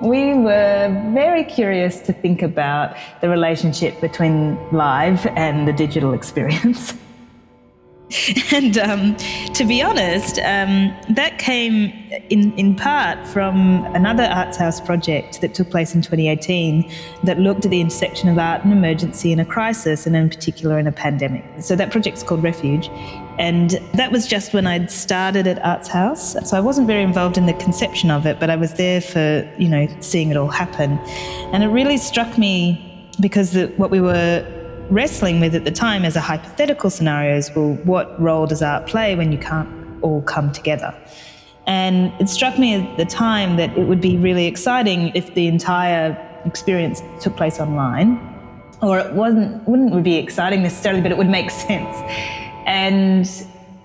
we were very curious to think about the relationship between live and the digital experience. and um, to be honest, um, that came in, in part from another Arts House project that took place in 2018 that looked at the intersection of art and emergency in a crisis, and in particular in a pandemic. So that project's called Refuge. And that was just when I'd started at Arts House. So I wasn't very involved in the conception of it, but I was there for, you know, seeing it all happen. And it really struck me because the, what we were wrestling with at the time as a hypothetical scenario is well, what role does art play when you can't all come together? And it struck me at the time that it would be really exciting if the entire experience took place online. Or it wasn't wouldn't be exciting necessarily, but it would make sense. And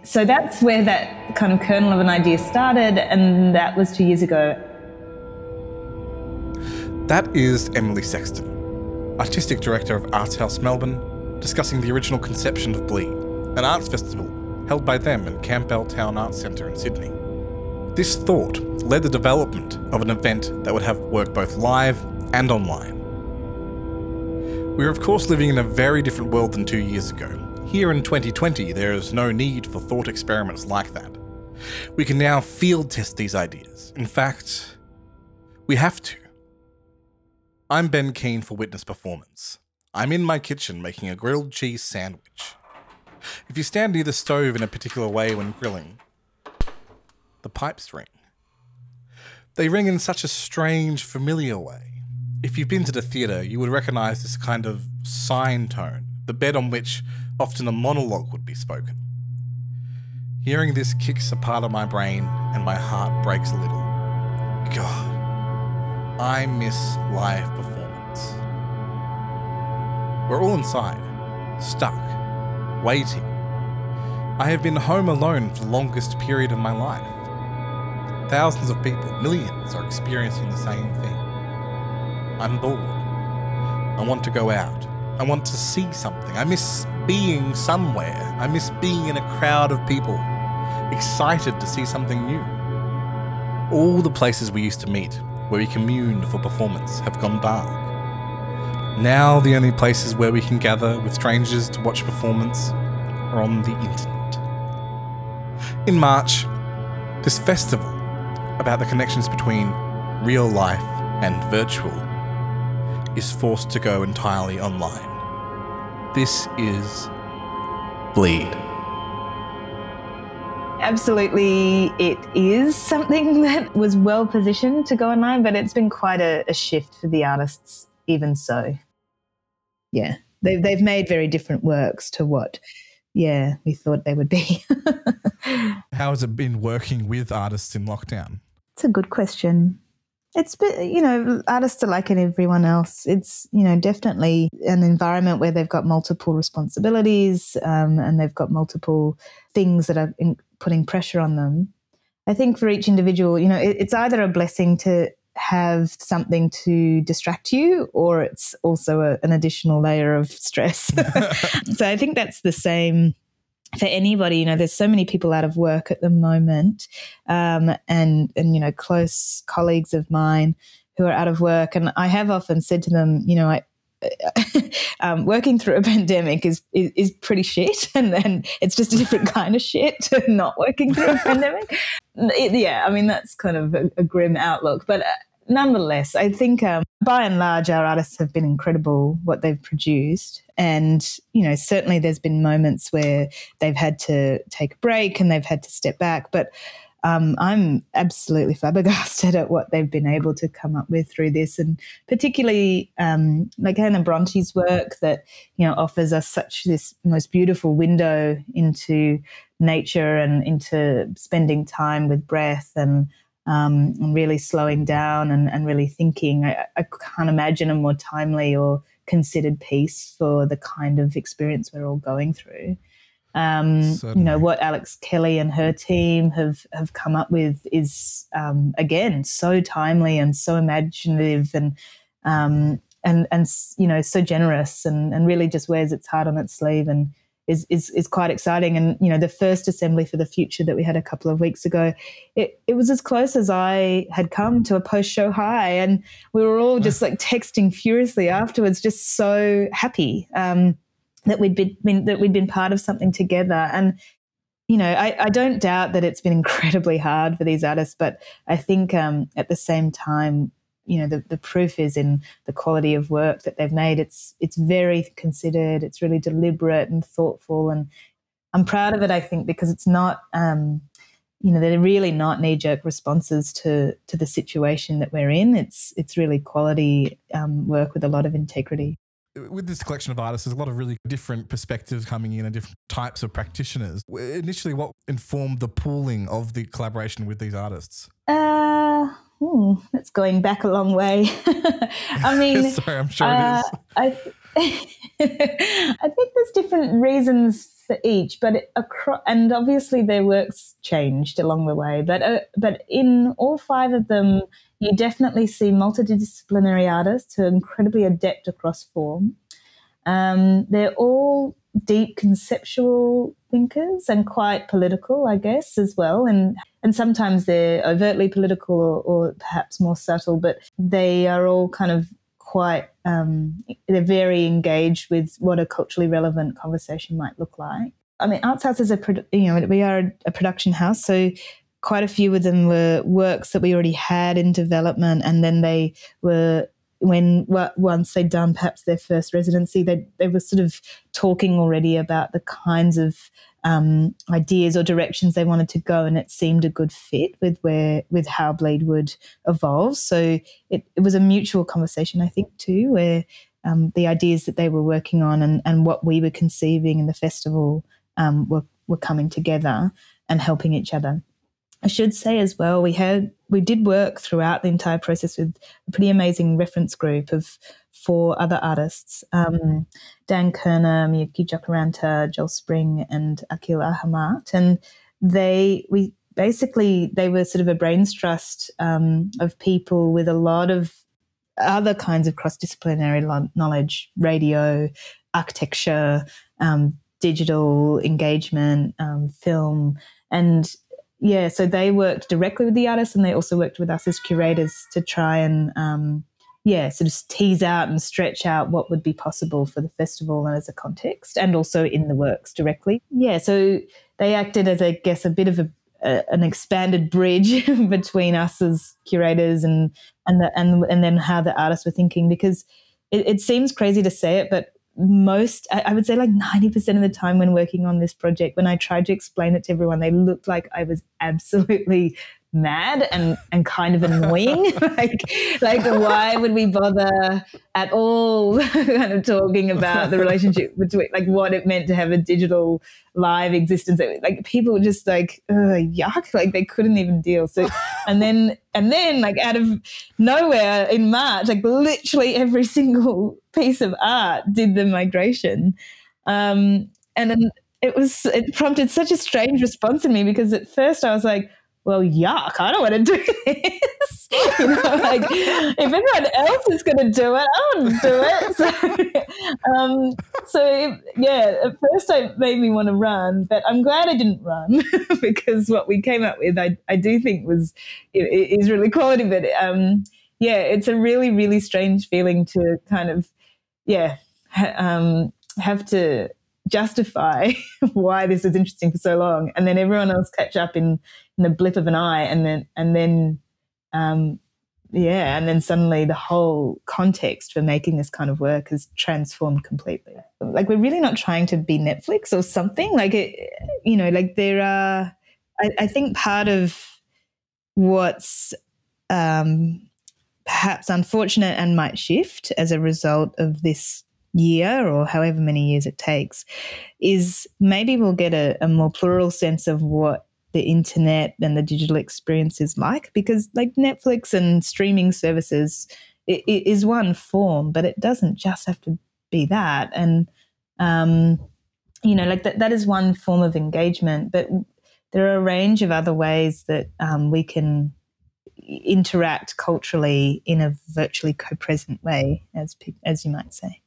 so that's where that kind of kernel of an idea started, and that was two years ago. That is Emily Sexton, Artistic Director of Arts House Melbourne, discussing the original conception of Bleed, an arts festival held by them in Campbelltown Arts Centre in Sydney. This thought led the development of an event that would have work both live and online. We are, of course, living in a very different world than two years ago. Here in 2020, there is no need for thought experiments like that. We can now field test these ideas. In fact, we have to. I'm Ben Keane for Witness Performance. I'm in my kitchen making a grilled cheese sandwich. If you stand near the stove in a particular way when grilling, the pipes ring. They ring in such a strange, familiar way. If you've been to the theatre, you would recognise this kind of sine tone, the bed on which often a monologue would be spoken. Hearing this kicks a part of my brain and my heart breaks a little. God. I miss live performance. We're all inside, stuck, waiting. I have been home alone for the longest period of my life. Thousands of people, millions, are experiencing the same thing. I'm bored. I want to go out. I want to see something. I miss being somewhere. I miss being in a crowd of people, excited to see something new. All the places we used to meet where we communed for performance have gone dark. Now, the only places where we can gather with strangers to watch performance are on the internet. In March, this festival about the connections between real life and virtual is forced to go entirely online. This is Bleed absolutely it is something that was well positioned to go online, but it's been quite a, a shift for the artists, even so. Yeah, they've, they've made very different works to what, yeah, we thought they would be. How has it been working with artists in lockdown? It's a good question. It's you know artists are like everyone else. It's you know definitely an environment where they've got multiple responsibilities um, and they've got multiple things that are in, putting pressure on them. I think for each individual, you know, it, it's either a blessing to have something to distract you, or it's also a, an additional layer of stress. so I think that's the same for anybody. You know, there's so many people out of work at the moment, um, and and you know, close colleagues of mine who are out of work, and I have often said to them, you know, I, um, working through a pandemic is, is, is pretty shit, and then it's just a different kind of shit to not working through a pandemic. It, yeah, I mean that's kind of a, a grim outlook, but uh, nonetheless, I think um, by and large our artists have been incredible what they've produced, and you know certainly there's been moments where they've had to take a break and they've had to step back, but um, I'm absolutely flabbergasted at what they've been able to come up with through this, and particularly um, like Hannah Bronte's work that you know offers us such this most beautiful window into nature and into spending time with breath and um, and really slowing down and, and really thinking. I, I can't imagine a more timely or considered piece for the kind of experience we're all going through. Um, you know what Alex Kelly and her team have have come up with is um, again so timely and so imaginative and um, and and you know so generous and and really just wears its heart on its sleeve and is, is is quite exciting. And you know, the first assembly for the future that we had a couple of weeks ago, it, it was as close as I had come to a post show high, and we were all just like texting furiously afterwards, just so happy um, that we'd been that we'd been part of something together. And you know, I, I don't doubt that it's been incredibly hard for these artists, but I think um, at the same time, you know, the, the proof is in the quality of work that they've made. It's it's very considered, it's really deliberate and thoughtful, and I'm proud of it. I think because it's not, um, you know, they're really not knee jerk responses to to the situation that we're in. It's it's really quality um, work with a lot of integrity with this collection of artists, there's a lot of really different perspectives coming in and different types of practitioners. Initially, what informed the pooling of the collaboration with these artists? Uh, hmm, that's going back a long way. I mean, sorry, I'm sure uh, it is. I, I think there's different reasons for each, but it, across, and obviously their works changed along the way. But uh, but in all five of them, you definitely see multidisciplinary artists who are incredibly adept across form. Um, they're all deep conceptual thinkers and quite political, I guess, as well. And and sometimes they're overtly political or, or perhaps more subtle, but they are all kind of quite um, they're very engaged with what a culturally relevant conversation might look like. I mean, Arts House is a you know we are a production house, so quite a few of them were works that we already had in development, and then they were when once they'd done perhaps their first residency, they they were sort of talking already about the kinds of um, ideas or directions they wanted to go, and it seemed a good fit with where with how Bleed would evolve. So it, it was a mutual conversation, I think, too, where um, the ideas that they were working on and, and what we were conceiving in the festival um, were were coming together and helping each other. I should say as well, we had we did work throughout the entire process with a pretty amazing reference group of four other artists: um, Dan Kerner, Miyuki Jokiranta, Joel Spring, and Akil Ahamat. And they we basically they were sort of a brains trust um, of people with a lot of other kinds of cross disciplinary knowledge: radio, architecture, um, digital engagement, um, film, and yeah, so they worked directly with the artists and they also worked with us as curators to try and, um, yeah, sort of tease out and stretch out what would be possible for the festival and as a context and also in the works directly. Yeah, so they acted as, I guess, a bit of a, a an expanded bridge between us as curators and and the, and and then how the artists were thinking because it, it seems crazy to say it, but most I, would say like 90% of the time when working on this project when i tried to explain it to everyone they looked like i was absolutely mad and and kind of annoying. Like like why would we bother at all kind of talking about the relationship between like what it meant to have a digital live existence? Like people were just like yuck like they couldn't even deal. So and then and then like out of nowhere in march like literally every single piece of art did the migration. Um and then it was it prompted such a strange response in me because at first i was like well, yuck, I don't want to do this. you know, like if everyone else is going to do it, I want to do it. So, um, so yeah, at first it made me want to run, but I'm glad I didn't run because what we came up with, I, I do think was is really quality. But um, yeah, it's a really, really strange feeling to kind of, yeah, ha- um, have to justify why this is interesting for so long and then everyone else catch up in, in the blip of an eye and then and then um, yeah and then suddenly the whole context for making this kind of work has transformed completely. Like we're really not trying to be netflix or something. Like it you know like there are i, I think part of what's um, perhaps unfortunate and might shift as a result of this year or however many years it takes is maybe we'll get a, a more plural sense of what the internet and the digital experience is like because like netflix and streaming services it, it is one form but it doesn't just have to be that and um, you know like that, that is one form of engagement but there are a range of other ways that um, we can interact culturally in a virtually co-present way as as you might say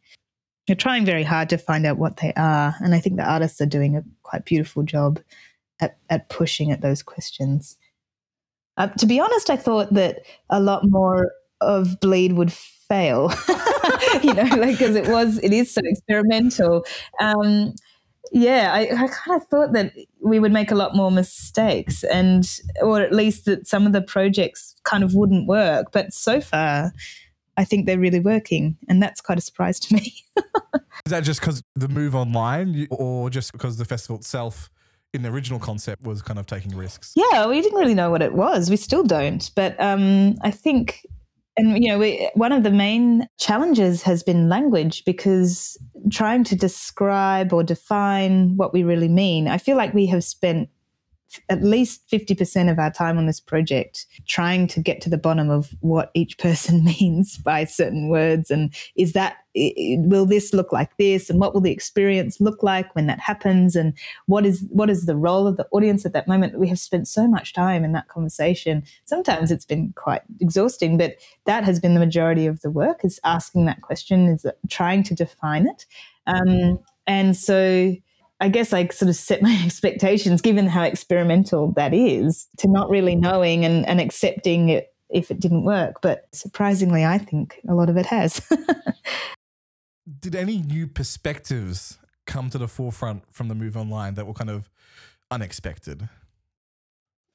They're trying very hard to find out what they are. And I think the artists are doing a quite beautiful job at, at pushing at those questions. Uh, to be honest, I thought that a lot more of Bleed would fail, you know, like because it was, it is so experimental. Um, yeah, I, I kind of thought that we would make a lot more mistakes, and or at least that some of the projects kind of wouldn't work. But so far, I think they're really working, and that's quite a surprise to me. Is that just because the move online, or just because the festival itself? In the original concept was kind of taking risks. Yeah, we didn't really know what it was. We still don't. But um, I think and you know, we, one of the main challenges has been language because trying to describe or define what we really mean. I feel like we have spent at least 50% of our time on this project trying to get to the bottom of what each person means by certain words. And is that will this look like this? And what will the experience look like when that happens? And what is what is the role of the audience at that moment? We have spent so much time in that conversation. Sometimes it's been quite exhausting but that has been the majority of the work is asking that question is trying to define it. Um, and so I guess I sort of set my expectations, given how experimental that is, to not really knowing and, and accepting it if it didn't work. But surprisingly, I think a lot of it has. Did any new perspectives come to the forefront from the move online that were kind of unexpected?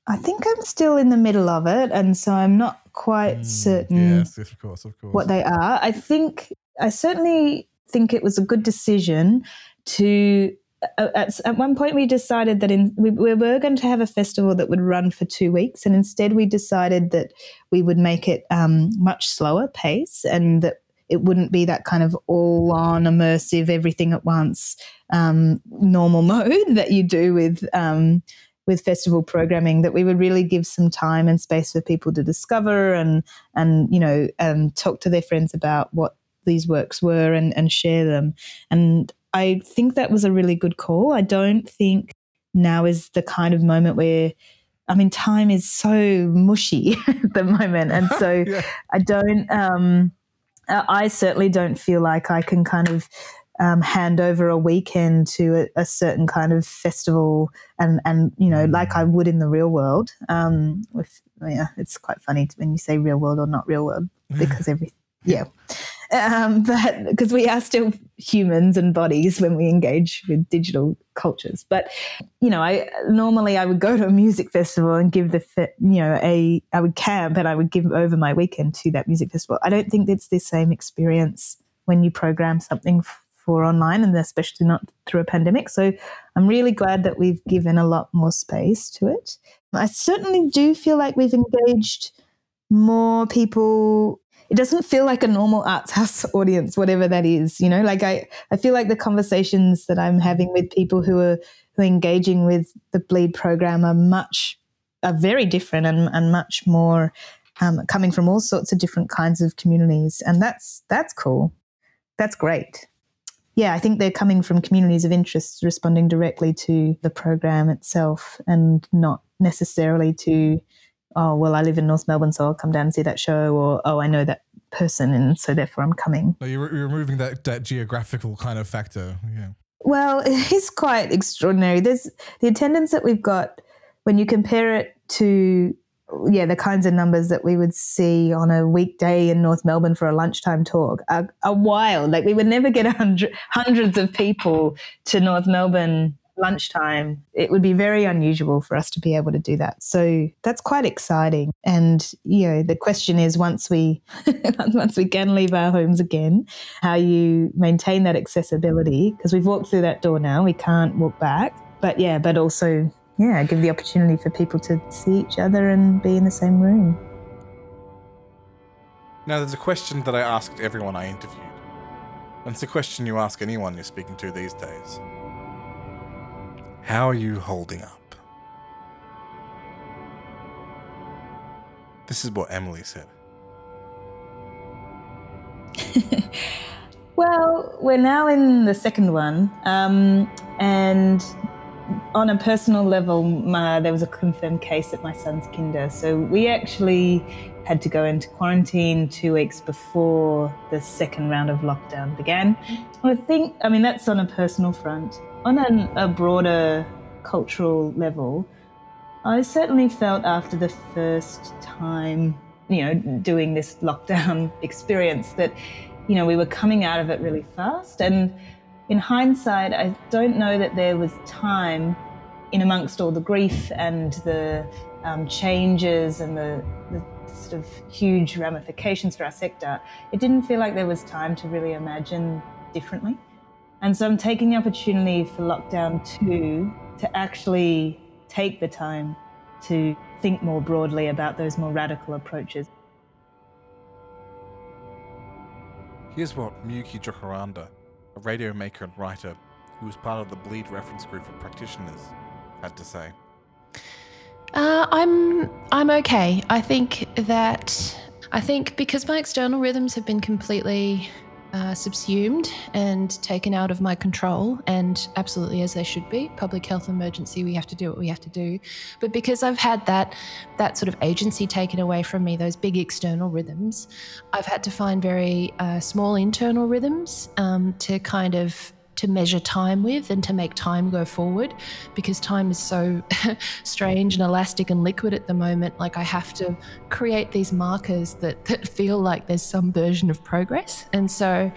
I think I'm still in the middle of it, and so I'm not quite mm, certain. Yes, of course, of course. What they are. I think I certainly think it was a good decision to at, at one point we decided that in, we, we, were going to have a festival that would run for two weeks and instead we decided that we would make it um, much slower pace and that it wouldn't be that kind of all on immersive everything at once um, normal mode that you do with um, with festival programming that we would really give some time and space for people to discover and and you know and talk to their friends about what these works were and, and share them. And I think that was a really good call. I don't think now is the kind of moment where I mean, time is so mushy at the moment. And so yeah. I don't, um, I certainly don't feel like I can kind of um, hand over a weekend to a, a, certain kind of festival and, and, you know, like I would in the real world. Um, with, yeah, it's quite funny when you say real world or not real world because every, yeah um, but because we are still humans and bodies when we engage with digital cultures. But you know, I normally I would go to a music festival and give the you know a I would camp and I would give over my weekend to that music festival. I don't think it's the same experience when you program something for online and especially not through a pandemic. So I'm really glad that we've given a lot more space to it. I certainly do feel like we've engaged more people it doesn't feel like a normal arts house audience, whatever that is. You know, like I, I feel like the conversations that I'm having with people who are who are engaging with the Bleed program are much are very different and, and much more um, coming from all sorts of different kinds of communities, and that's that's cool. That's great. Yeah, I think they're coming from communities of interest, responding directly to the program itself, and not necessarily to oh, well, I live in North Melbourne, so I'll come down and see that show, or oh, I know that person, and so therefore I'm coming. So you're, you're removing that, that geographical kind of factor. Yeah. Well, it is quite extraordinary. There's the attendance that we've got when you compare it to yeah, the kinds of numbers that we would see on a weekday in North Melbourne for a lunchtime talk are, are wild. Like we would never get hundred, hundreds of people to North Melbourne lunchtime, it would be very unusual for us to be able to do that. So that's quite exciting. And you know, the question is once we once we can leave our homes again, how you maintain that accessibility because we've walked through that door now, we can't walk back. But yeah, but also yeah, give the opportunity for people to see each other and be in the same room. Now, there's a question that I asked everyone I interviewed. And it's a question you ask anyone you're speaking to these days. How are you holding up? This is what Emily said. well, we're now in the second one, um, and on a personal level, my, there was a confirmed case at my son's kinder. So we actually had to go into quarantine two weeks before the second round of lockdown began. I think, I mean, that's on a personal front. On an, a broader cultural level, I certainly felt after the first time, you know, doing this lockdown experience that, you know, we were coming out of it really fast. And in hindsight, I don't know that there was time in amongst all the grief and the um, changes and the, the sort of huge ramifications for our sector. It didn't feel like there was time to really imagine differently. And so I'm taking the opportunity for lockdown two to actually take the time to think more broadly about those more radical approaches. Here's what Miyuki Jokiranta, a radio maker and writer who was part of the Bleed reference group of practitioners, had to say. Uh, I'm I'm okay. I think that I think because my external rhythms have been completely uh, subsumed and taken out of my control, and absolutely as they should be. Public health emergency, we have to do what we have to do. But because I've had that that sort of agency taken away from me, those big external rhythms, I've had to find very uh, small internal rhythms um, to kind of to measure time with and to make time go forward because time is so strange and elastic and liquid at the moment. Like I have to create these markers that, that feel like there's some version of progress. And so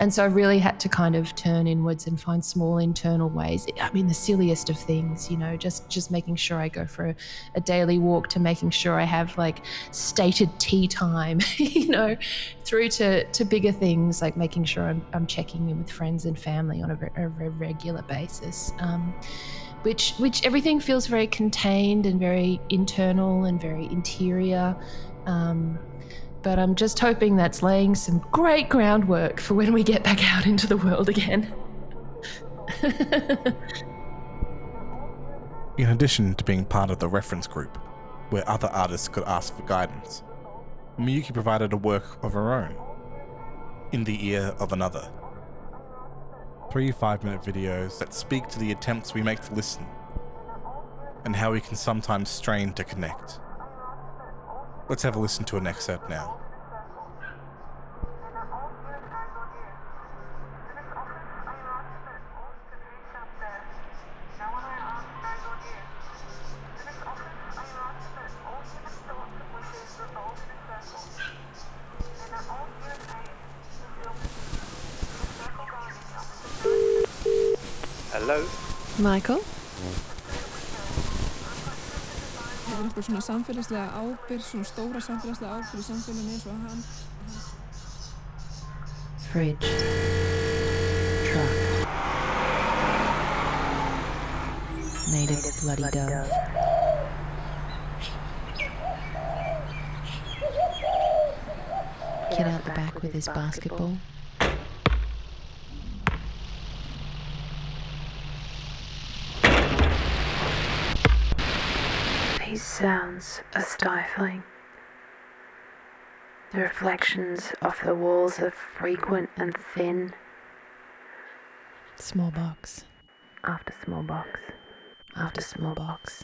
and so I really had to kind of turn inwards and find small internal ways. I mean, the silliest of things, you know, just just making sure I go for a, a daily walk to making sure I have like stated tea time, you know, through to, to bigger things like making sure I'm, I'm checking in with friends and family on a, a, regular basis. Um, which which everything feels very contained and very internal and very interior. Um, but I'm just hoping that's laying some great groundwork for when we get back out into the world again. In addition to being part of the reference group, where other artists could ask for guidance, Miyuki provided a work of her own, In the Ear of Another. Three five minute videos that speak to the attempts we make to listen, and how we can sometimes strain to connect. Let's have a listen to an excerpt now. Hello? Michael? Einhver svona samfélagslega ábyrg, svona stóra samfélagslega ábyrg í samfélaginu eins og hann. Fridge. Truck. Native bloody dove. Kid out the back with his basketball. These sounds are stifling. The reflections of the walls are frequent and thin Small box. after small box, After small box.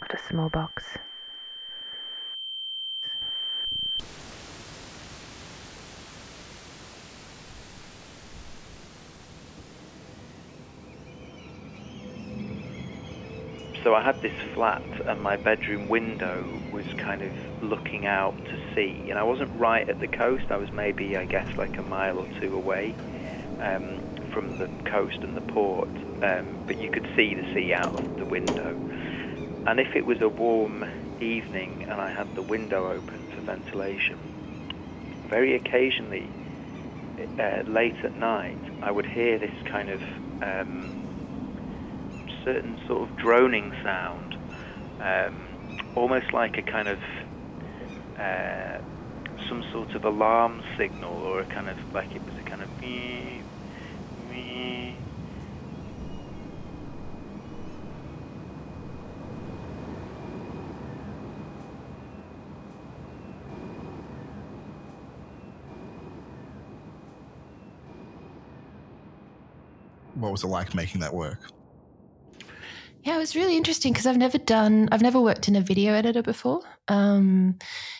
after small box. So I had this flat, and my bedroom window was kind of looking out to sea. And I wasn't right at the coast. I was maybe, I guess, like a mile or two away um, from the coast and the port. Um, but you could see the sea out of the window. And if it was a warm evening and I had the window open for ventilation, very occasionally, uh, late at night, I would hear this kind of um, certain sort of droning sound, um, almost like a kind of uh, some sort of alarm signal, or a kind of like it was a kind of me, me. What was it like making that work? Yeah, it was really interesting because I've never done, I've never worked in a video editor before. Um,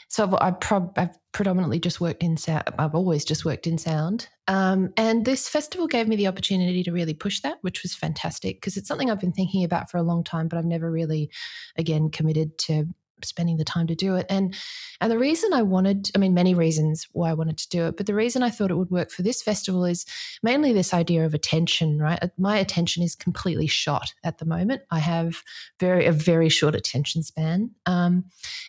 so I've, I prob, I've predominantly just worked in sound. I've always just worked in sound. Um, and this festival gave me the opportunity to really push that, which was fantastic because it's something I've been thinking about for a long time, but I've never really, again, committed to spending the time to do it. And and the reason I wanted, I mean, many reasons why I wanted to do it, but the reason I thought it would work for this festival is mainly this idea of attention, right? My attention is completely shot at the moment. I have very a very short attention span. Um,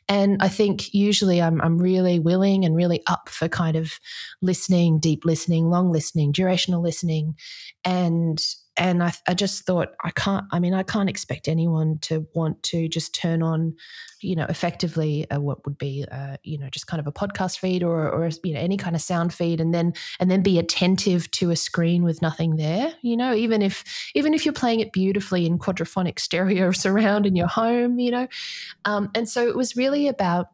and I think usually I'm I'm really willing and really up for kind of listening, deep listening, long listening, durational listening. And and I, I, just thought I can't. I mean, I can't expect anyone to want to just turn on, you know, effectively a, what would be, a, you know, just kind of a podcast feed or, or you know any kind of sound feed, and then and then be attentive to a screen with nothing there. You know, even if even if you're playing it beautifully in quadraphonic stereo surround in your home, you know, um, and so it was really about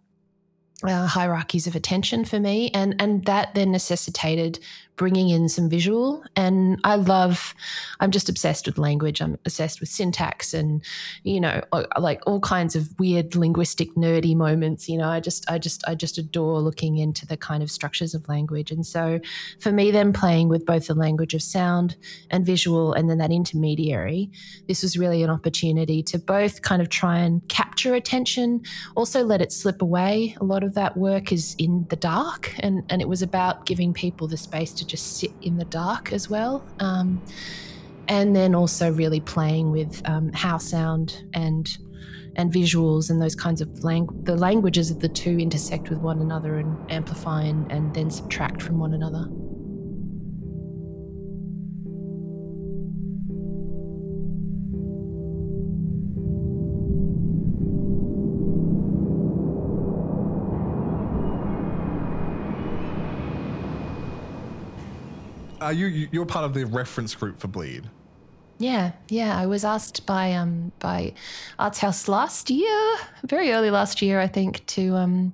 uh, hierarchies of attention for me, and and that then necessitated bringing in some visual. And I love, I'm just obsessed with language. I'm obsessed with syntax and, you know, like all kinds of weird linguistic nerdy moments. You know, I just, I just, I just adore looking into the kind of structures of language. And so for me, then playing with both the language of sound and visual and then that intermediary, this was really an opportunity to both kind of try and capture attention, also let it slip away. A lot of that work is in the dark and, and it was about giving people the space to just sit in the dark as well. Um, and then also really playing with um, how sound and and visuals and those kinds of lang- the languages of the two intersect with one another and amplify and, and then subtract from one another. Are you you're part of the reference group for Bleed? Yeah, yeah. I was asked by um by Arts House last year, very early last year, I think, to um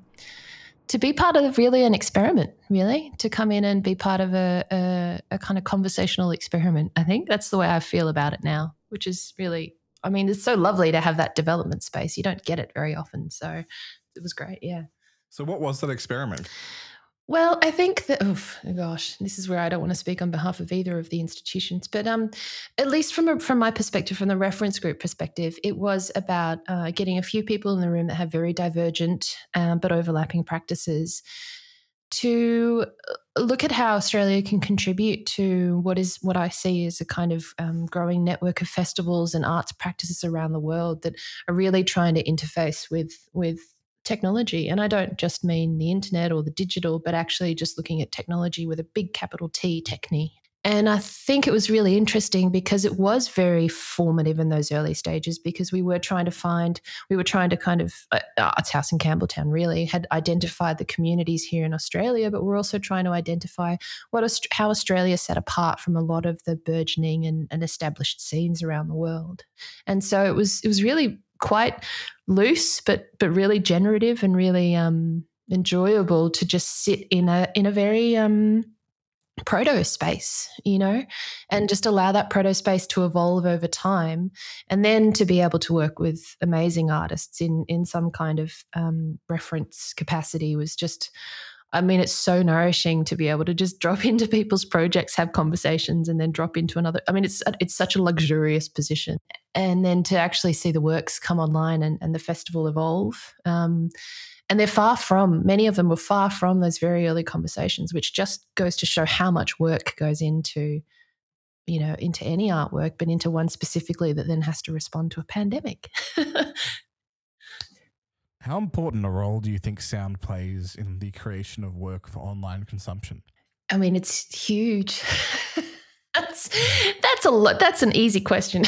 to be part of really an experiment, really, to come in and be part of a, a, a kind of conversational experiment. I think that's the way I feel about it now, which is really, I mean, it's so lovely to have that development space. You don't get it very often, so it was great. Yeah. So, what was that experiment? Well, I think that oh gosh, this is where I don't want to speak on behalf of either of the institutions, but um, at least from a, from my perspective, from the reference group perspective, it was about uh, getting a few people in the room that have very divergent um, but overlapping practices to uh, look at how Australia can contribute to what is what I see as a kind of um, growing network of festivals and arts practices around the world that are really trying to interface with with technology. And I don't just mean the internet or the digital, but actually just looking at technology with a big capital T, techne. And I think it was really interesting because it was very formative in those early stages because we were trying to find, we were trying to kind of, uh, Arts House in Campbelltown really had identified the communities here in Australia, but we're also trying to identify what how Australia set apart from a lot of the burgeoning and, and established scenes around the world. And so it was, it was really quite loose, but but really generative and really um, enjoyable to just sit in a in a very um, proto space, you know, and just allow that proto space to evolve over time, and then to be able to work with amazing artists in in some kind of um, reference capacity was just I mean, it's so nourishing to be able to just drop into people's projects, have conversations, and then drop into another. I mean, it's it's such a luxurious position, and then to actually see the works come online and, and the festival evolve. Um, and they're far from many of them were far from those very early conversations, which just goes to show how much work goes into, you know, into any artwork, but into one specifically that then has to respond to a pandemic. How important a role do you think sound plays in the creation of work for online consumption? I mean, it's huge. that's that's a lot. That's an easy question.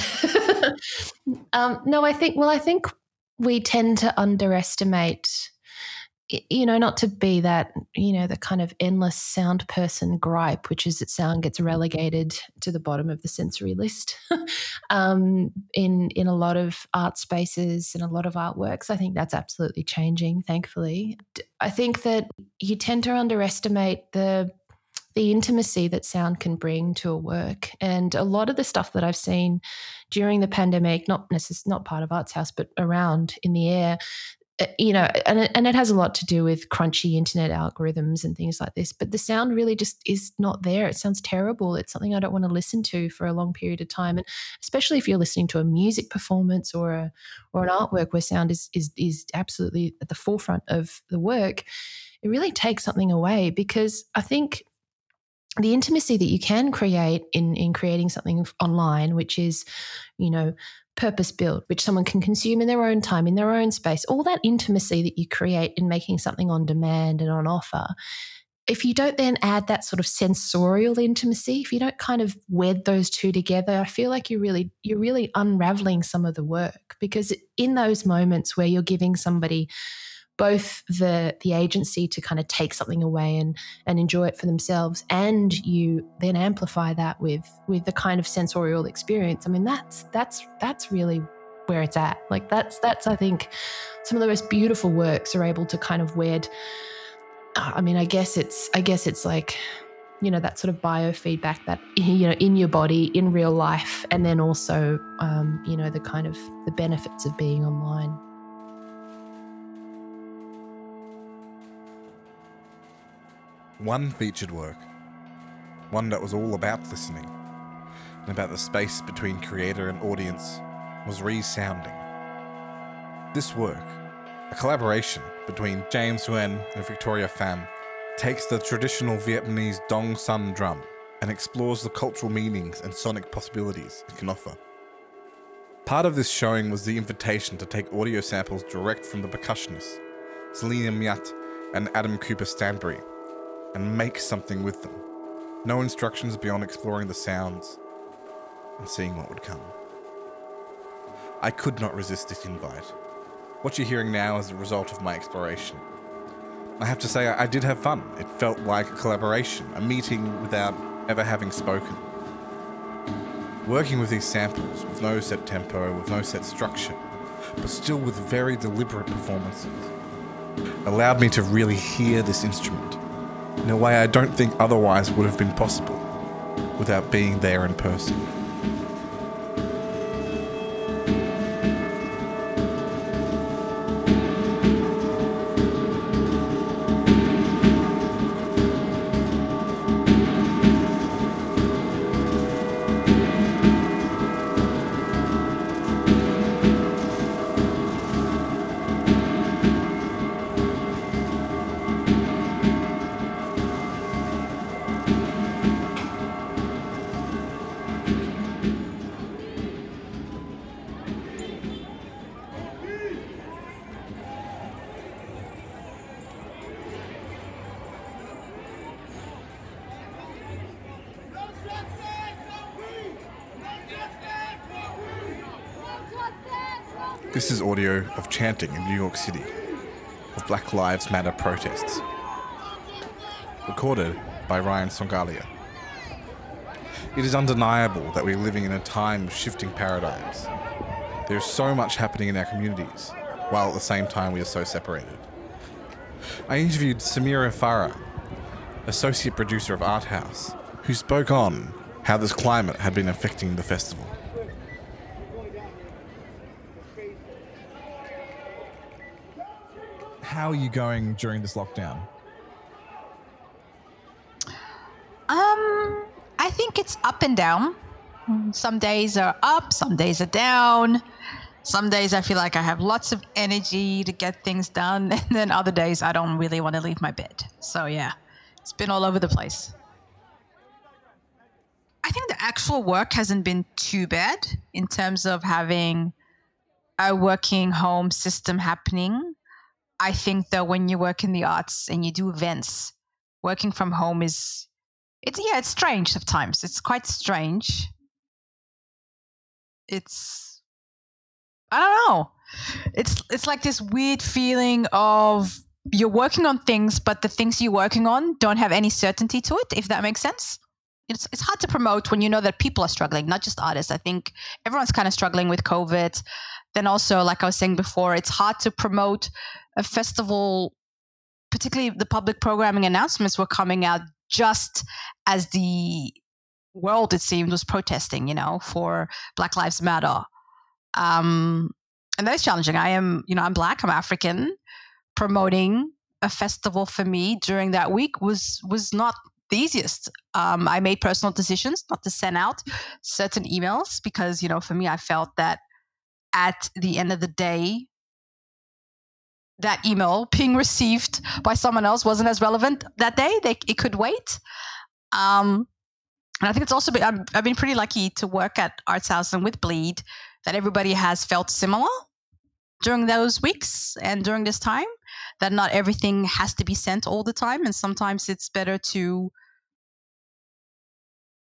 um, no, I think. Well, I think we tend to underestimate you know, not to be that, you know, the kind of endless sound person gripe, which is that sound gets relegated to the bottom of the sensory list um, in in a lot of art spaces and a lot of artworks. I think that's absolutely changing, thankfully. I think that you tend to underestimate the the intimacy that sound can bring to a work. And a lot of the stuff that I've seen during the pandemic, not necessarily not part of Arts House, but around in the air, Uh, you know, and and it has a lot to do with crunchy internet algorithms and things like this. But the sound really just is not there. It sounds terrible. It's something I don't want to listen to for a long period of time, and especially if you're listening to a music performance or a or an artwork where sound is is is absolutely at the forefront of the work. It really takes something away because I think the intimacy that you can create in in creating something online, which is, you know, purpose built, which someone can consume in their own time, in their own space, all that intimacy that you create in making something on demand and on offer. If you don't then add that sort of sensorial intimacy, if you don't kind of wed those two together, I feel like you're really you're really unraveling some of the work because in those moments where you're giving somebody both the the agency to kind of take something away and and enjoy it for themselves and you then amplify that with with the kind of sensorial experience. I mean that's that's that's really where it's at. Like that's that's i think some of the most beautiful works are able to kind of wed i mean i guess it's i guess it's like you know that sort of biofeedback that you know in your body in real life and then also um, you know the kind of the benefits of being online One featured work, one that was all about listening and about the space between creator and audience, was resounding. This work, a collaboration between James Nguyen and Victoria Pham, takes the traditional Vietnamese Dong Son drum and explores the cultural meanings and sonic possibilities it can offer. Part of this showing was the invitation to take audio samples direct from the percussionists, Selena Myat and Adam Cooper Stanbury, and make something with them. No instructions beyond exploring the sounds and seeing what would come. I could not resist this invite. What you're hearing now is the result of my exploration. I have to say, I, did have fun. It felt like a collaboration, a meeting without ever having spoken. Working with these samples, with no set tempo, with no set structure, but still with very deliberate performances, allowed me to really hear this instrument in a way I don't think otherwise would have been possible without being there in person. This is audio of chanting in New York City, of Black Lives Matter protests. Recorded by Ryan Songalia. It is undeniable that we're living in a time of shifting paradigms. There's so much happening in our communities, while at the same time we are so separated. I interviewed Samira Farah, associate producer of Art House, who spoke on how this climate had been affecting the festival. How are you going during this lockdown? Um, I think it's up and down. Some days are up, some days are down. Some days I feel like I have lots of energy to get things done, and then other days I don't really want to leave my bed. So, yeah, it's been all over the place. I think the actual work hasn't been too bad in terms of having a working home system happening. I think that when you work in the arts and you do events, working from home is it's yeah, it's strange sometimes. It's quite strange. It's I don't know. It's it's like this weird feeling of you're working on things, but the things you're working on don't have any certainty to it, if that makes sense. It's, it's hard to promote when you know that people are struggling, not just artists. I think everyone's kind of struggling with COVID. Then also, like I was saying before, it's hard to promote a festival, particularly the public programming announcements were coming out just as the world, it seemed, was protesting, you know, for Black Lives Matter. Um, and that is challenging. I am, you know, I'm black, I'm African. Promoting a festival for me during that week was was not the easiest. Um, I made personal decisions not to send out certain emails because, you know, for me, I felt that at the end of the day, that email being received by someone else wasn't as relevant that day. They, it could wait. Um, and I think it's also been, I've, I've been pretty lucky to work at Arts House and with Bleed that everybody has felt similar during those weeks and during this time. That not everything has to be sent all the time, and sometimes it's better to,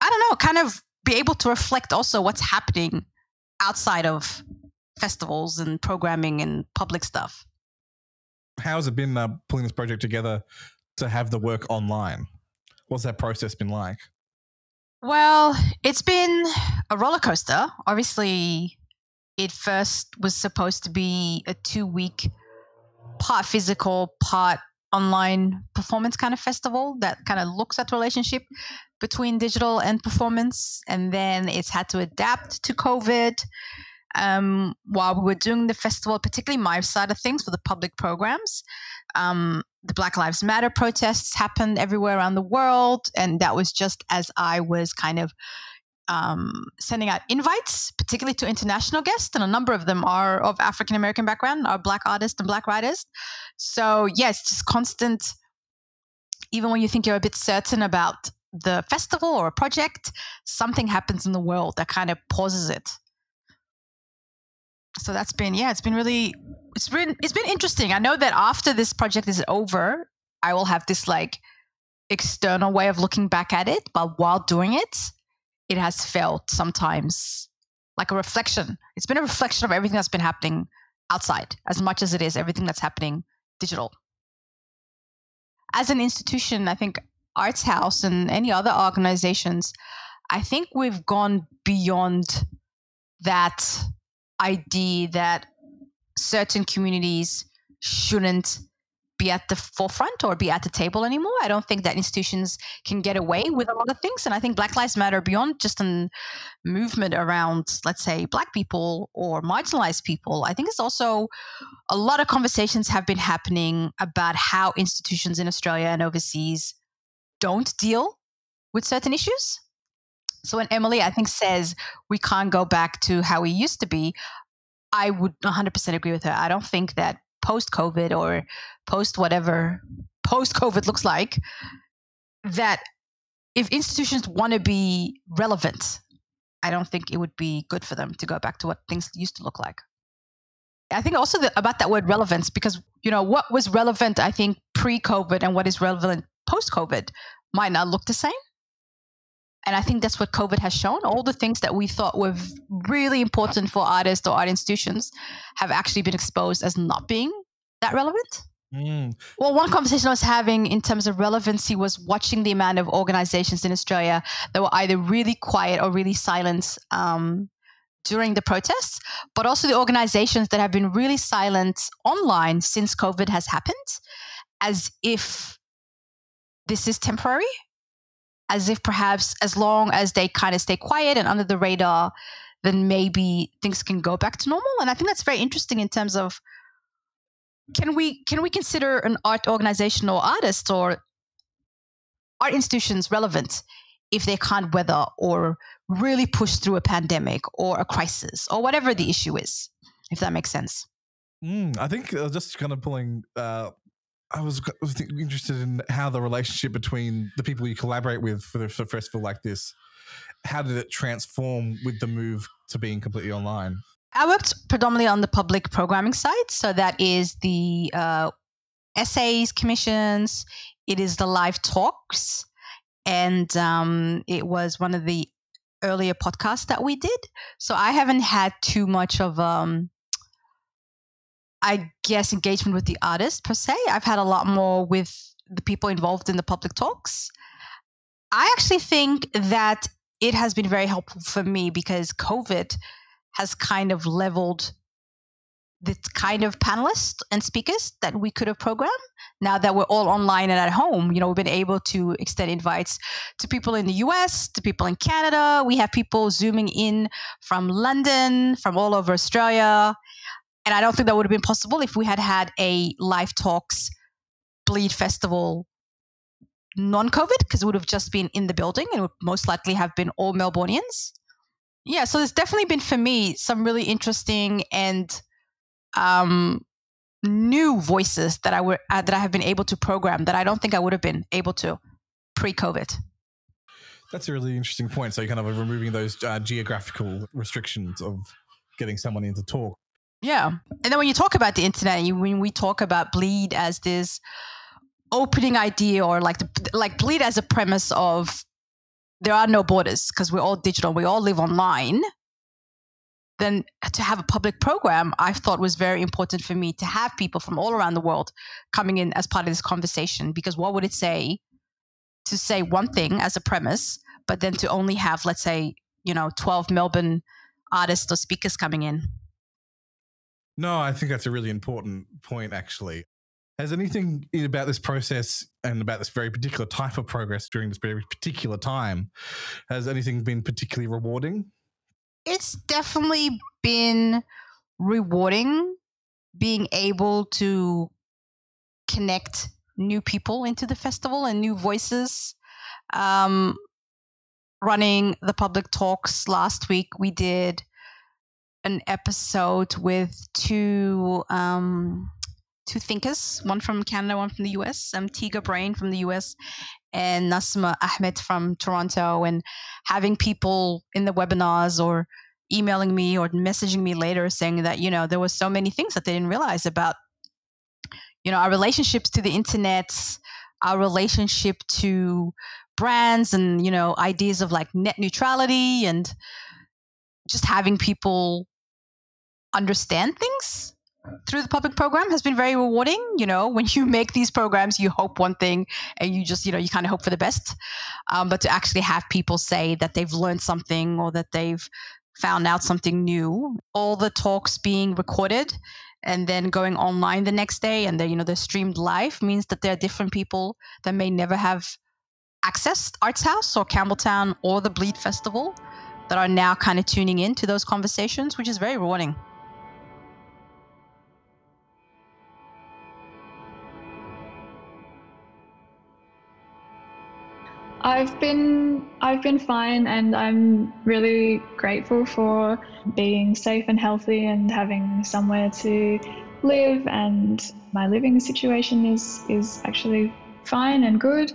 I don't know, kind of be able to reflect also what's happening outside of festivals and programming and public stuff. How's it been uh, pulling this project together to have the work online? What's that process been like? Well, it's been a roller coaster. Obviously, it first was supposed to be a two week, part physical, part online performance kind of festival that kind of looks at the relationship between digital and performance. And then it's had to adapt to COVID um, while we were doing the festival, particularly my side of things for the public programs. Um, the Black Lives Matter protests happened everywhere around the world, and that was just as I was kind of um, sending out invites, particularly to international guests, and a number of them are of African American background, are Black artists and Black writers. So yes, just constant. Even when you think you're a bit certain about the festival or a project, something happens in the world that kind of pauses it so that's been yeah it's been really it's been it's been interesting. I know that after this project is over i will have this like external way of looking back at it but while doing it it has felt sometimes like a reflection. It's been a reflection of everything that's been happening outside as much as it is everything that's happening digital. As an institution i think arts house and any other organizations i think we've gone beyond that idea that certain communities shouldn't be at the forefront or be at the table anymore. I don't think that institutions can get away with a lot of things. And I think Black Lives Matter, beyond just a movement around, let's say, Black people or marginalized people, I think it's also a lot of conversations have been happening about how institutions in Australia and overseas don't deal with certain issues. So when Emily, I think, says we can't go back to how we used to be, I would 100% agree with her. I don't think that post COVID or post whatever post COVID looks like, that if institutions want to be relevant, I don't think it would be good for them to go back to what things used to look like. I think also the, about that word relevance because you know what was relevant I think pre-COVID and what is relevant post-COVID might not look the same. And I think that's what COVID has shown. All the things that we thought were really important for artists or art institutions have actually been exposed as not being that relevant. Mm. Well, one conversation I was having in terms of relevancy was watching the amount of organizations in Australia that were either really quiet or really silent um, during the protests, but also the organizations that have been really silent online since COVID has happened, as if this is temporary as if perhaps as long as they kind of stay quiet and under the radar, then maybe things can go back to normal. And I think that's very interesting in terms of can we can we consider an art organization or artist or art institutions relevant if they can't weather or really push through a pandemic or a crisis or whatever the issue is, if that makes sense. Mm, I think uh, just kind of pulling uh, I was, interested in how the relationship between the people you collaborate with for, the, for a festival like this, how did it transform with the move to being completely online? I worked predominantly on the public programming side. So that is the uh, essays, commissions, it is the live talks, and um, it was one of the earlier podcasts that we did. So I haven't had too much of um, I guess, engagement with the artist per se. I've had a lot more with the people involved in the public talks. I actually think that it has been very helpful for me because COVID has kind of leveled the kind of panelists and speakers that we could have programmed. now that we're all online and at home, you know, we've been able to extend invites to people in the US, to people in Canada. We have people zooming in from London, from all over Australia. And I don't think that would have been possible if we had had a live talks bleed festival non COVID, because it would have just been in the building and would most likely have been all Melburnians. Yeah, so there's definitely been for me some really interesting and um, new voices that I were uh, that I have been able to program that I don't think I would have been able to pre-COVID. That's a really interesting point. So kind of removing those uh, geographical restrictions of getting someone in to talk. Yeah, and then when you talk about the internet, you, when we talk about bleed as this opening idea or like the, like bleed as a premise of there are no borders because we're all digital, we all live online then to have a public program i thought was very important for me to have people from all around the world coming in as part of this conversation because what would it say to say one thing as a premise but then to only have let's say you know 12 melbourne artists or speakers coming in no i think that's a really important point actually has anything about this process and about this very particular type of progress during this very particular time has anything been particularly rewarding it's definitely been rewarding being able to connect new people into the festival and new voices. Um, running the public talks last week, we did an episode with two um, two thinkers, one from Canada, one from the US. Um, Tega Brain from the US and Nasma Ahmed from Toronto, and having people in the webinars or emailing me or messaging me later saying that you know there were so many things that they didn't realize about you know our relationships to the internet our relationship to brands and you know ideas of like net neutrality and just having people understand things through the public program has been very rewarding. You know, when you make these programs, you hope one thing and you just, you know, you kind of hope for the best. Um, but to actually have people say that they've learned something or that they've found out something new, all the talks being recorded and then going online the next day and they you know they're streamed live means that there are different people that may never have accessed Arts House or Campbelltown or the Bleed Festival that are now kind of tuning in to those conversations, which is very rewarding. I've been I've been fine and I'm really grateful for being safe and healthy and having somewhere to live and my living situation is is actually fine and good.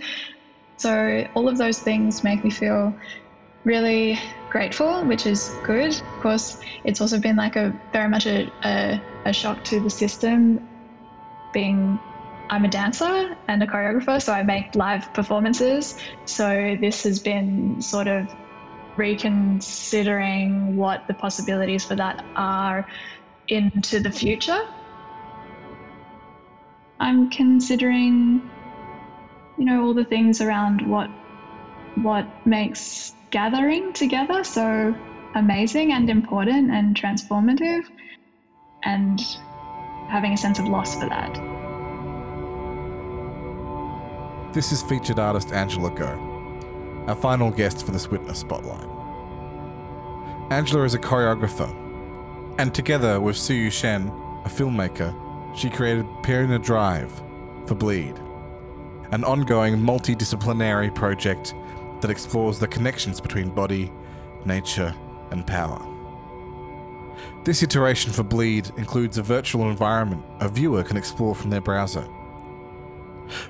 So all of those things make me feel really grateful, which is good. Of course, it's also been like a very much a, a, a shock to the system being I'm a dancer and a choreographer, so I make live performances. So this has been sort of reconsidering what the possibilities for that are into the future. I'm considering, you know, all the things around what what makes gathering together so amazing and important and transformative, and having a sense of loss for that. This is featured artist Angela Goh, our final guest for this Witness Spotlight. Angela is a choreographer, and together with Su Yu Hsin, a filmmaker, she created Pirina Drive for Bleed, an ongoing multidisciplinary project that explores the connections between body, nature, and power. This iteration for Bleed includes a virtual environment a viewer can explore from their browser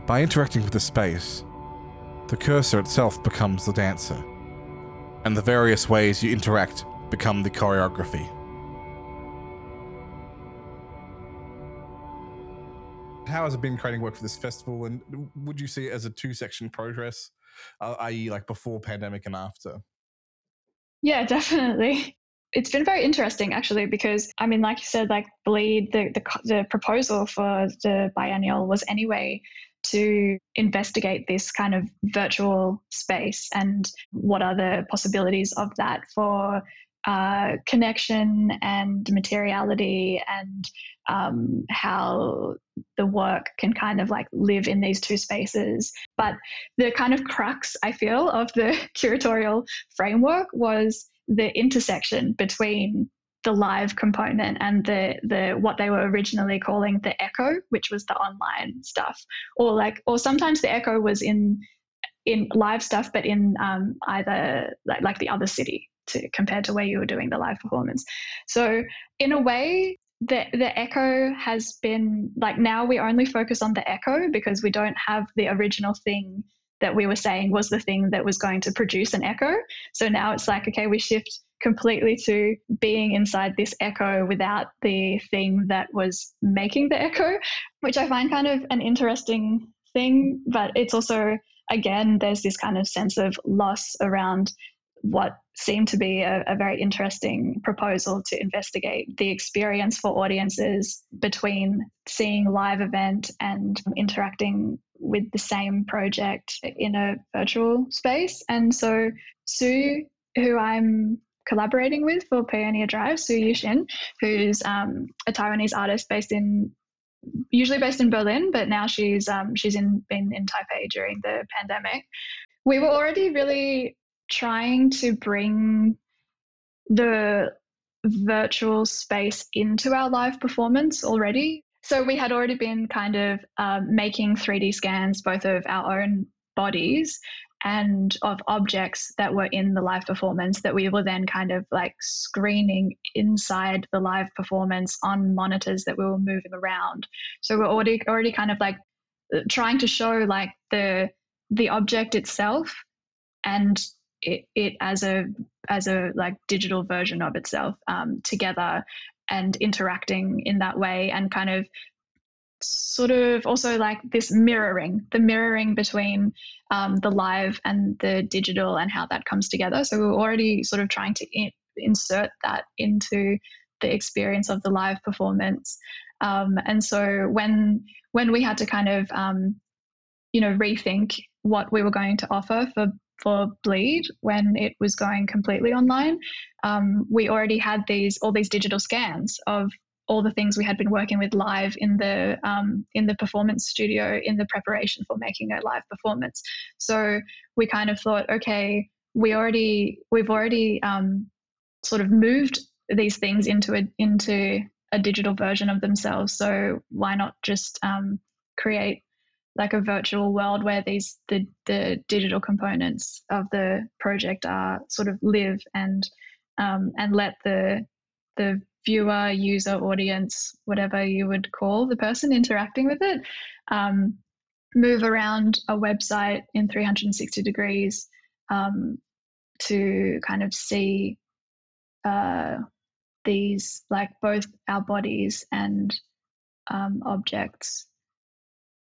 by interacting with the space, the cursor itself becomes the dancer, and the various ways you interact become the choreography. How has it been creating work for this festival, and would you see it as a two-section progress, uh, i.e., like before pandemic and after? Yeah, definitely it's been very interesting actually because I mean, like you said, like bleed the the, the proposal for the biennial was anyway to investigate this kind of virtual space and what are the possibilities of that for uh, connection and materiality and um, how the work can kind of like live in these two spaces. But the kind of crux, I feel, of the curatorial framework was the intersection between the live component and the the what they were originally calling the echo, which was the online stuff, or like or sometimes the echo was in in live stuff, but in um, either like, like the other city to compared to where you were doing the live performance. So in a way, the the echo has been like now we only focus on the echo because we don't have the original thing that we were saying was the thing that was going to produce an echo. So now it's like okay, we shift completely to being inside this echo without the thing that was making the echo, which I find kind of an interesting thing, but it's also again there's this kind of sense of loss around what seemed to be a, a, very interesting proposal to investigate the experience for audiences between seeing live event and interacting with the same project in a virtual space. And so Sue, who I'm collaborating with for Pioneer Drive, Su Yu Hsin, who's um, a Taiwanese artist based in usually based in Berlin, but now she's um, she's in been in Taipei during the pandemic. We were already really trying to bring the virtual space into our live performance already. So we had already been kind of um, making 3D scans both of our own bodies and of objects that were in the live performance that we were then kind of like screening inside the live performance on monitors that we were moving around. So we're already already kind of like trying to show like the the object itself and it, it as a as a like digital version of itself um, together and interacting in that way and kind of sort of also like this mirroring the mirroring between um, the live and the digital and how that comes together. So we're already sort of trying to in- insert that into the experience of the live performance. Um, and so when when we had to kind of um, you know rethink what we were going to offer for for Bleed when it was going completely online. Um, we already had these all these digital scans of all the things we had been working with live in the um, in the performance studio in the preparation for making a live performance. So we kind of thought, okay, we already we've already um, sort of moved these things into a into a digital version of themselves. So why not just um, create like a virtual world where these the the digital components of the project are sort of live and um, and let the the viewer, user, audience, whatever you would call the person interacting with it, um, move around a website in 360 degrees um, to kind of see uh, these like both our bodies and um, objects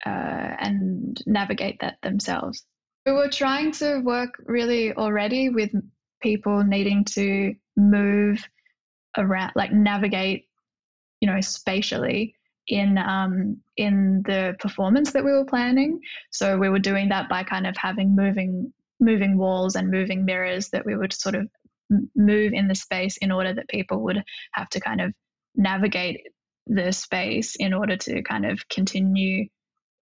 uh, and navigate that themselves. We were trying to work really already with people needing to move around, like navigate, you know, spatially in um, in the performance that we were planning. So we were doing that by kind of having moving moving walls and moving mirrors that we would sort of move in the space in order that people would have to kind of navigate the space in order to kind of continue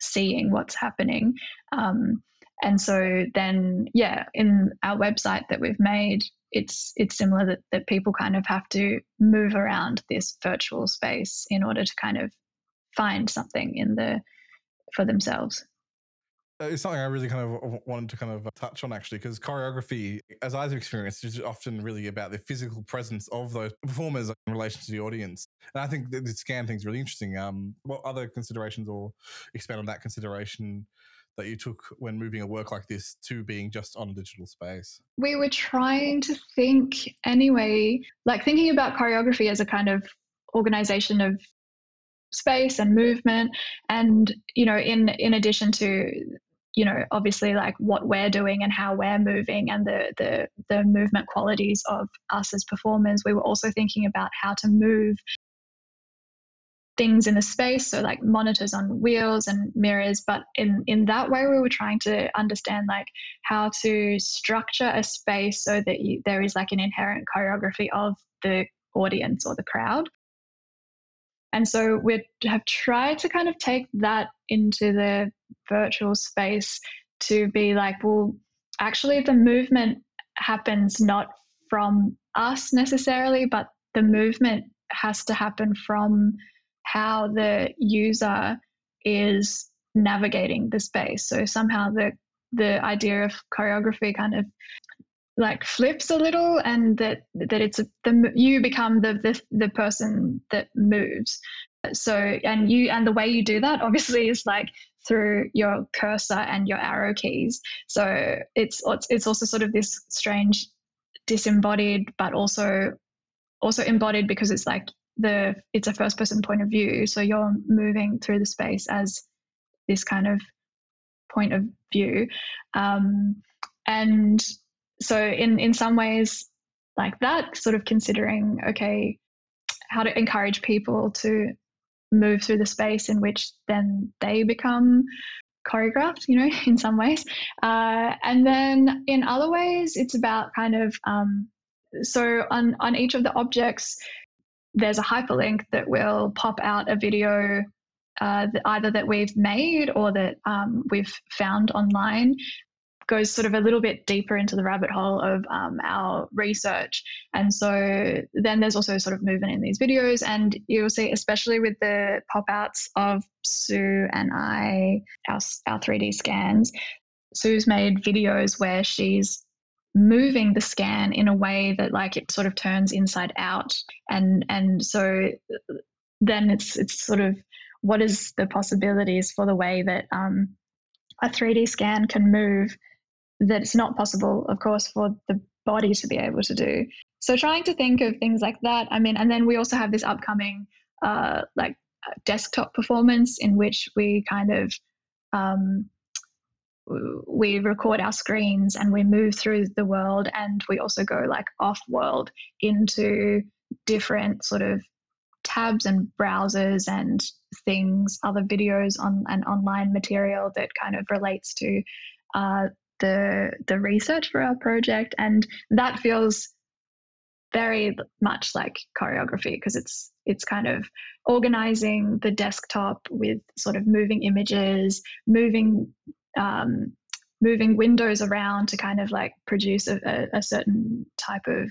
seeing what's happening. Um, and so then, yeah, in our website that we've made, it's it's similar that, that people kind of have to move around this virtual space in order to kind of find something in the for themselves. Uh, it's something I really kind of wanted to kind of touch on actually, because choreography, as I've experienced, is often really about the physical presence of those performers in relation to the audience. And I think the scan thing is really interesting. Um, what other considerations or expand on that consideration that you took when moving a work like this to being just on a digital space? We were trying to think anyway, like thinking about choreography as a kind of organization of space and movement and you know in in addition to you know obviously like what we're doing and how we're moving and the the the movement qualities of us as performers we were also thinking about how to move things in the space, so like monitors on wheels and mirrors. But in in that way, we were trying to understand like how to structure a space so that you, there is like an inherent choreography of the audience or the crowd. And so we have tried to kind of take that into the virtual space to be like, well, actually, the movement happens not from us necessarily, but the movement has to happen from how the user is navigating the space. So somehow the the idea of choreography kind of like flips a little and that that it's the you become the, the the person that moves. So and you and the way you do that obviously is like through your cursor and your arrow keys. So it's it's also sort of this strange disembodied but also also embodied because it's like the it's a first person point of view. So you're moving through the space as this kind of point of view. Um, and so in in some ways like that sort of considering okay how to encourage people to move through the space in which then they become choreographed you know in some ways. Uh, and then in other ways it's about kind of um, so on on each of the objects there's a hyperlink that will pop out a video uh, that either that we've made or that um, we've found online goes sort of a little bit deeper into the rabbit hole of um, our research. And so then there's also sort of movement in these videos. And you'll see, especially with the pop outs of Sue and I, our, our 3D scans, Sue's made videos where she's moving the scan in a way that like it sort of turns inside out and and so then it's it's sort of what is the possibilities for the way that um, a 3D scan can move that it's not possible, of course, for the body to be able to do. So trying to think of things like that. I mean, and then we also have this upcoming uh, like desktop performance in which we kind of um, we record our screens and we move through the world and we also go like off world into different sort of tabs and browsers and things other videos on and online material that kind of relates to uh, the the research for our project, and that feels very much like choreography because it's it's kind of organizing the desktop with sort of moving images, moving um, moving windows around to kind of like produce a, a, a certain type of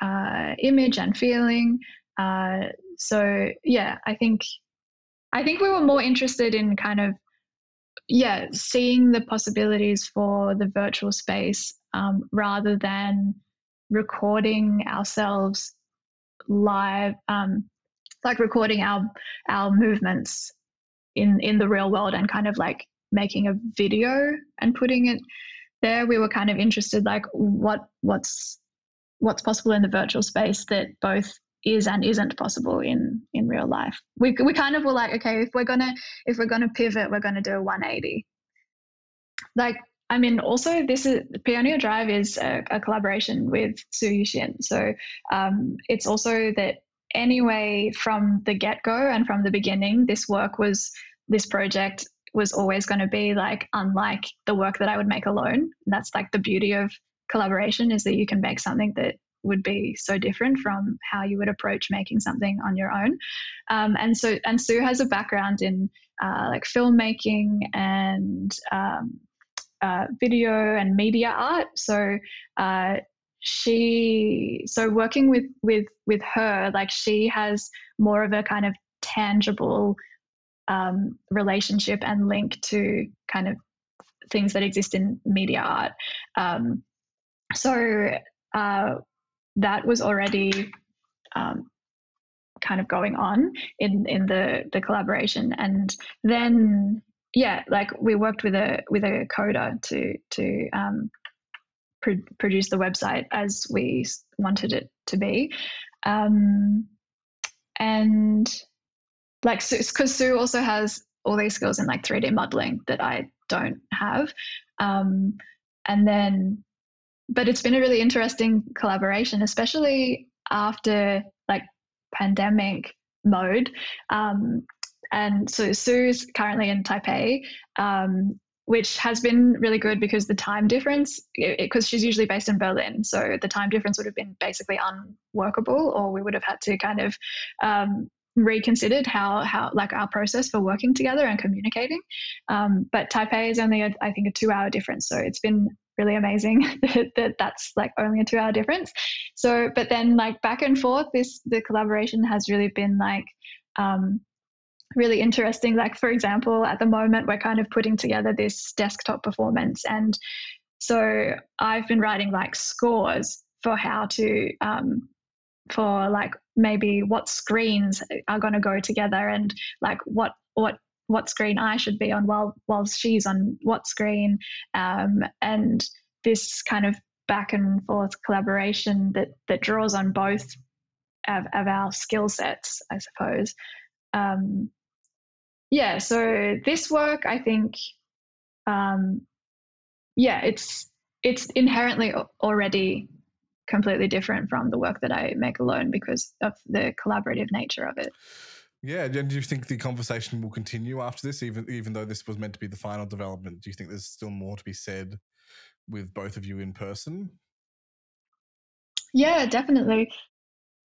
uh, image and feeling. Uh, so yeah, I think I think we were more interested in kind of yeah, seeing the possibilities for the virtual space um, rather than recording ourselves live, um, like recording our our movements in in the real world and kind of like making a video and putting it there. We were kind of interested, like what what's what's possible in the virtual space that both is and isn't possible in in real life. We we kind of were like, okay, if we're gonna if we're gonna pivot, we're gonna do a 180. Like, I mean, also this is Pioneer Drive is a, a collaboration with Su Yu Hsin, so um, it's also that anyway from the get go and from the beginning, this work was this project was always going to be like unlike the work that I would make alone. That's like the beauty of collaboration is that you can make something that would be so different from how you would approach making something on your own. Um, and so, and Sue has a background in uh, like filmmaking and um, uh, video and media art. So uh, she, so working with with with her, like she has more of a kind of tangible um, relationship and link to kind of things that exist in media art. Um, so uh, that was already um, kind of going on in in the the collaboration. And then yeah like we worked with a with a coder to to um, pr- produce the website as we wanted it to be. Um, and like because Sue also has all these skills in like 3D modeling that I don't have. Um, and then but it's been a really interesting collaboration, especially after like pandemic. mode. Um, and so Sue's currently in Taipei, um, which has been really good because the time difference, because she's usually based in Berlin, so the time difference would have been basically unworkable, or we would have had to kind of um, reconsidered how how like our process for working together and communicating. Um, but Taipei is only a, I think a two hour difference, so it's been really amazing that, that that's like only a two hour difference. So, but then like back and forth, this the collaboration has really been like. Um, really interesting. Like, for example, at the moment, we're kind of putting together this desktop performance. And so I've been writing like scores for how to, um, for like maybe what screens are going to go together and like what, what, what screen I should be on while while she's on what screen, um, and this kind of back and forth collaboration that that draws on both of, of our skill sets, I suppose. Um, yeah, so this work, I think, um, yeah, it's it's inherently already completely different from the work that I make alone because of the collaborative nature of it. Yeah, and do you think the conversation will continue after this, even even though this was meant to be the final development? Do you think there's still more to be said with both of you in person? Yeah, definitely.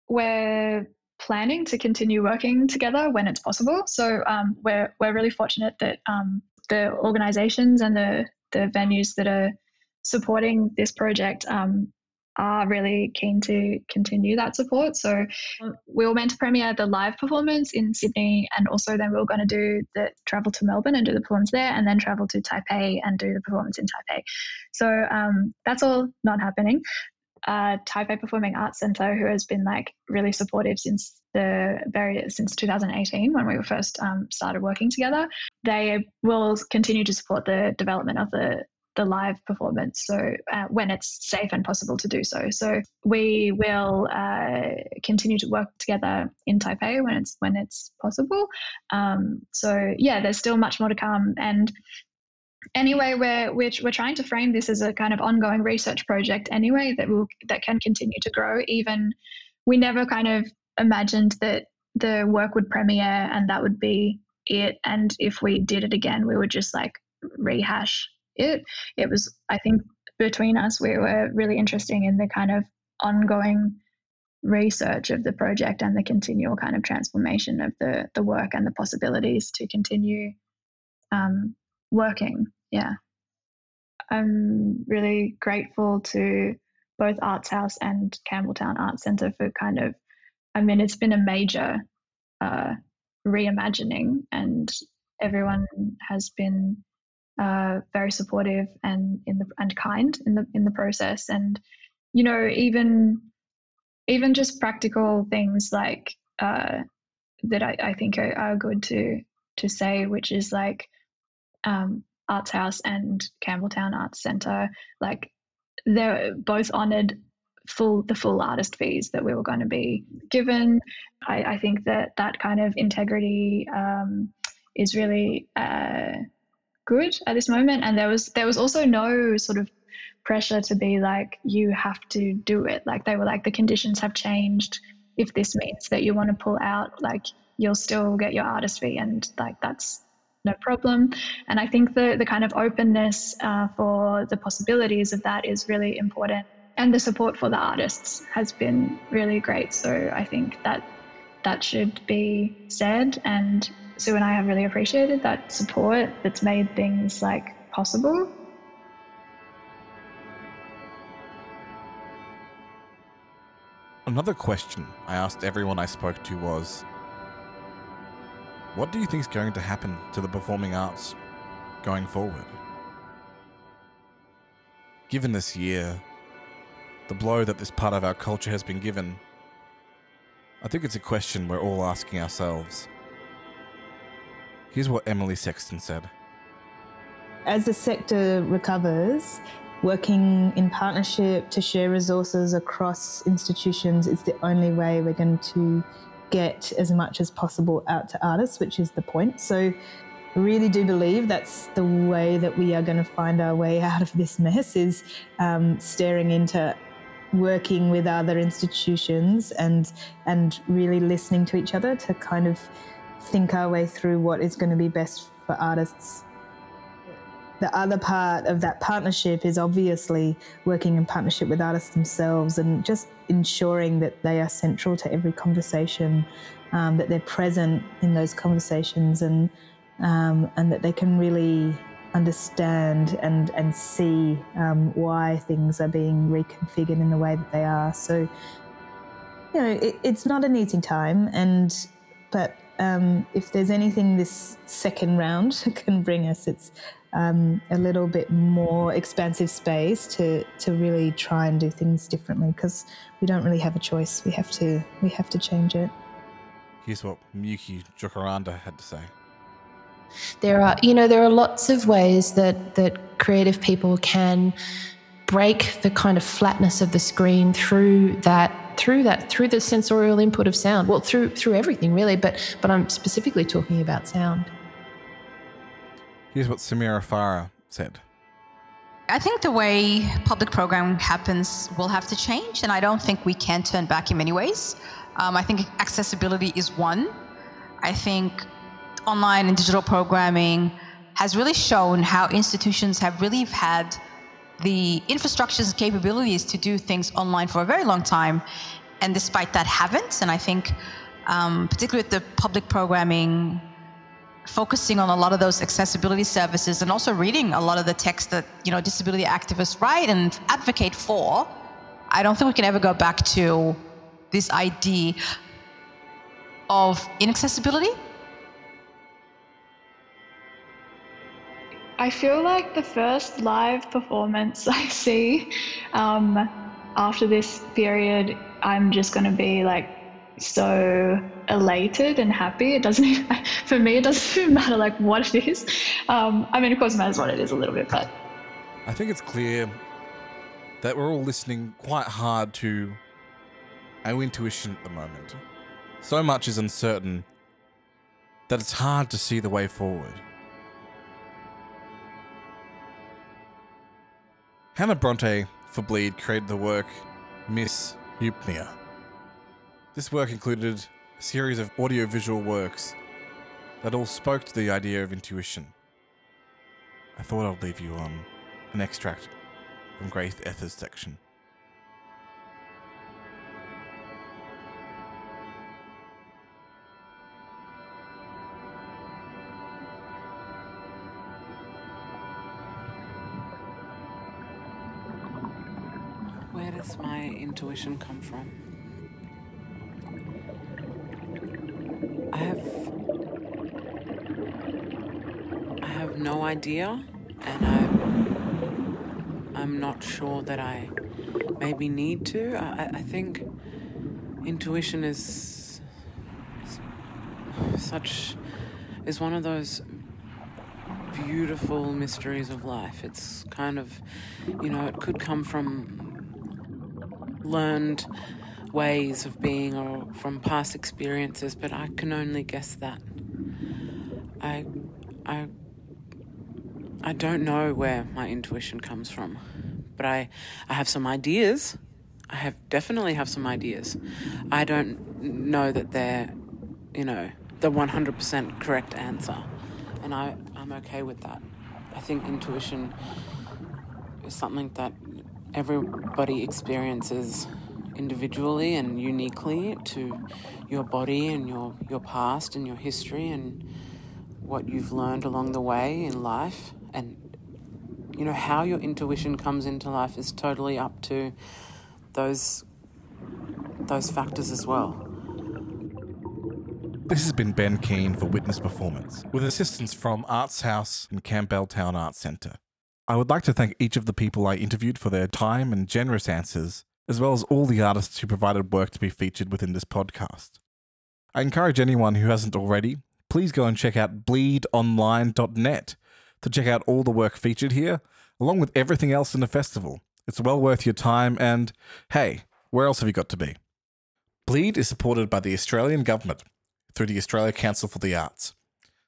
We're planning to continue working together when it's possible. So um, we're we're really fortunate that um, the organisations and the the venues that are supporting this project um, are really keen to continue that support. So um, we were meant to premiere the live performance in Sydney, and also then we were going to do the travel to Melbourne and do the performance there, and then travel to Taipei and do the performance in Taipei. So um, that's all not happening uh, Taipei Performing Arts Center, who has been like really supportive since the very since 2018 when we were first um, started working together. They will continue to support the development of the the live performance. So uh, when it's safe and possible to do so, so we will uh, continue to work together in Taipei when it's when it's possible. Um, so yeah, there's still much more to come, and anyway we're, we're we're trying to frame this as a kind of ongoing research project anyway that will that can continue to grow even we never kind of imagined that the work would premiere and that would be it and if we did it again we would just like rehash it it was i think between us we were really interested in the kind of ongoing research of the project and the continual kind of transformation of the the work and the possibilities to continue um, working. Yeah. I'm really grateful to both Arts House and Campbelltown Arts Centre for kind of, I mean, it's been a major uh, reimagining, and everyone has been uh, very supportive and in the and kind in the in the process. And you know, even even just practical things like uh, that I, I think are, are good to to say, which is like um, Arts House and Campbelltown Arts Centre, like they're both honoured full the full artist fees that we were going to be given. I, I think that that kind of integrity um, is really uh, good at this moment, and there was there was also no sort of pressure to be like you have to do it. Like they were like the conditions have changed. If this means that you want to pull out, like you'll still get your artist fee, and like that's no problem. And I think the, the kind of openness uh, for the possibilities of that is really important. And the support for the artists has been really great. So I think that that should be said. And Sue and I have really appreciated that support that's made things like possible. Another question I asked everyone I spoke to was what do you think is going to happen to the performing arts going forward? Given this year, the blow that this part of our culture has been given, I think it's a question we're all asking ourselves. Here's what Emily Sexton said. As the sector recovers, working in partnership to share resources across institutions is the only way we're going to get as much as possible out to artists, which is the point. So I really do believe that's the way that we are going to find our way out of this mess is um, staring into working with other institutions and and really listening to each other to kind of think our way through what is going to be best for artists. The other part of that partnership is obviously working in partnership with artists themselves and just ensuring that they are central to every conversation, um, that they're present in those conversations, and um, and that they can really understand and and see um, why things are being reconfigured in the way that they are. So, you know, it, it's not an easy time, and but um, if there's anything this second round can bring us, it's um, a little bit more expansive space to to really try and do things differently because we don't really have a choice. We have to we have to change it. Here's what Miyuki Jokiranta had to say. There are, you know, there are lots of ways that that creative people can break the kind of flatness of the screen through that through that through the sensorial input of sound well through through everything really but but i'm specifically talking about sound Here's what Samira Farah said. I think the way public programming happens will have to change, and I don't think we can turn back in many ways. Um, I think accessibility is one. I think online and digital programming has really shown how institutions have really had the infrastructures capabilities to do things online for a very long time, and despite that, haven't. And I think, um, particularly with the public programming focusing on a lot of those accessibility services and also reading a lot of the text that you know disability activists write and advocate for i don't think we can ever go back to this idea of inaccessibility I feel like the first live performance I see um, after this period, I'm just going to be like so elated and happy. It doesn't even, for me, it doesn't matter like what it is. Um, I mean, of course, it matters what it is a little bit, but I think it's clear that we're all listening quite hard to our intuition at the moment. So much is uncertain that it's hard to see the way forward. Hannah Bronte for Bleed created the work Miss Eupnia. This work included a series of audiovisual works that all spoke to the idea of intuition. I thought I'd leave you on an extract from Grace Ether's section. Does my intuition come from? I have I have no idea and I'm I'm not sure that I maybe need to. I, I- I think intuition is such is one of those beautiful mysteries of life. It's kind of, you know, it could come from learned ways of being or from past experiences, but I can only guess that. I, I, I don't know where my intuition comes from, but I, I have some ideas. I have definitely have some ideas. I don't know that they're, you know, the 100% correct answer, and I, I'm okay with that. I think intuition is something that everybody experiences individually and uniquely to your body and your, your past and your history and what you've learned along the way in life. And, you know, how your intuition comes into life is totally up to those, those factors as well. This has been Ben Keane for Witness Performance, with assistance from Arts House and Campbelltown Arts Centre. I would like to thank each of the people I interviewed for their time and generous answers, as well as all the artists who provided work to be featured within this podcast. I encourage anyone who hasn't already, please go and check out bleedonline.net to check out all the work featured here, along with everything else in the festival. It's well worth your time, and hey, where else have you got to be? Bleed is supported by the Australian Government through the Australia Council for the Arts,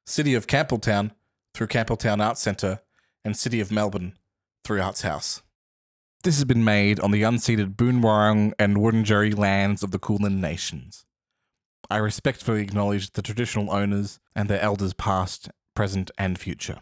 City of Campbelltown through Campbelltown Arts Centre, and City of Melbourne through Arts House. This has been made on the unceded Boonwurrung and Wurundjeri lands of the Kulin Nations. I respectfully acknowledge the traditional owners and their elders past, present, and future.